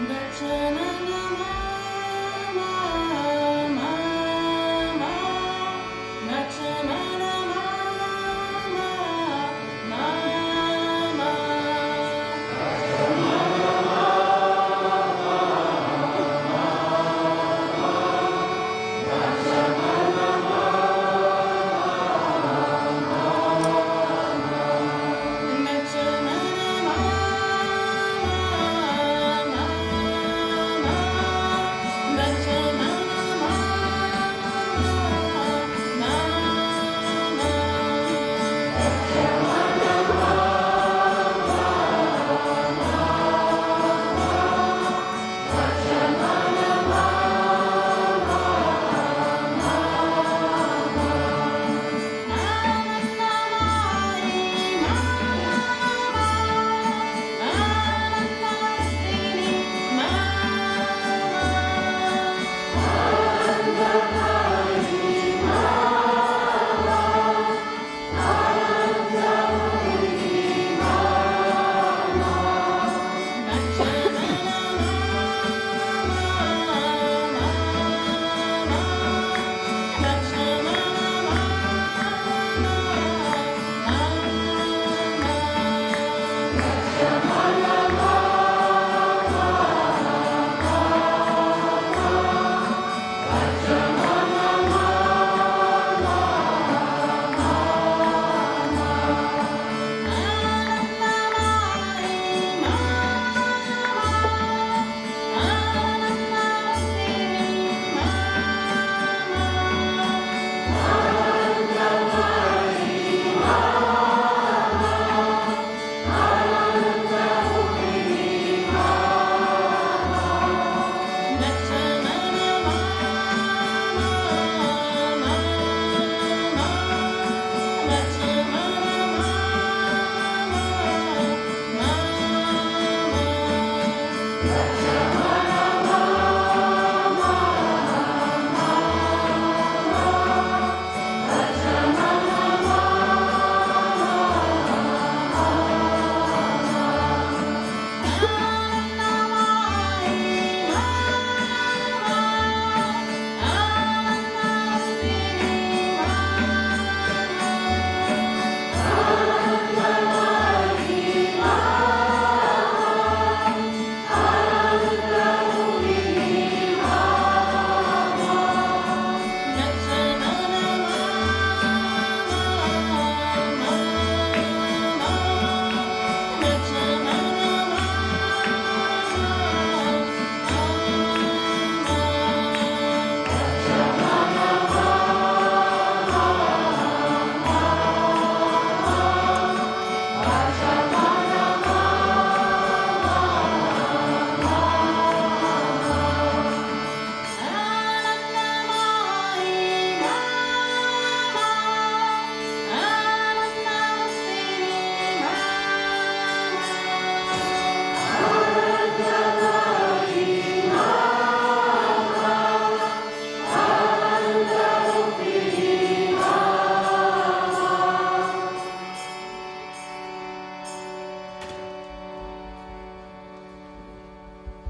na na na na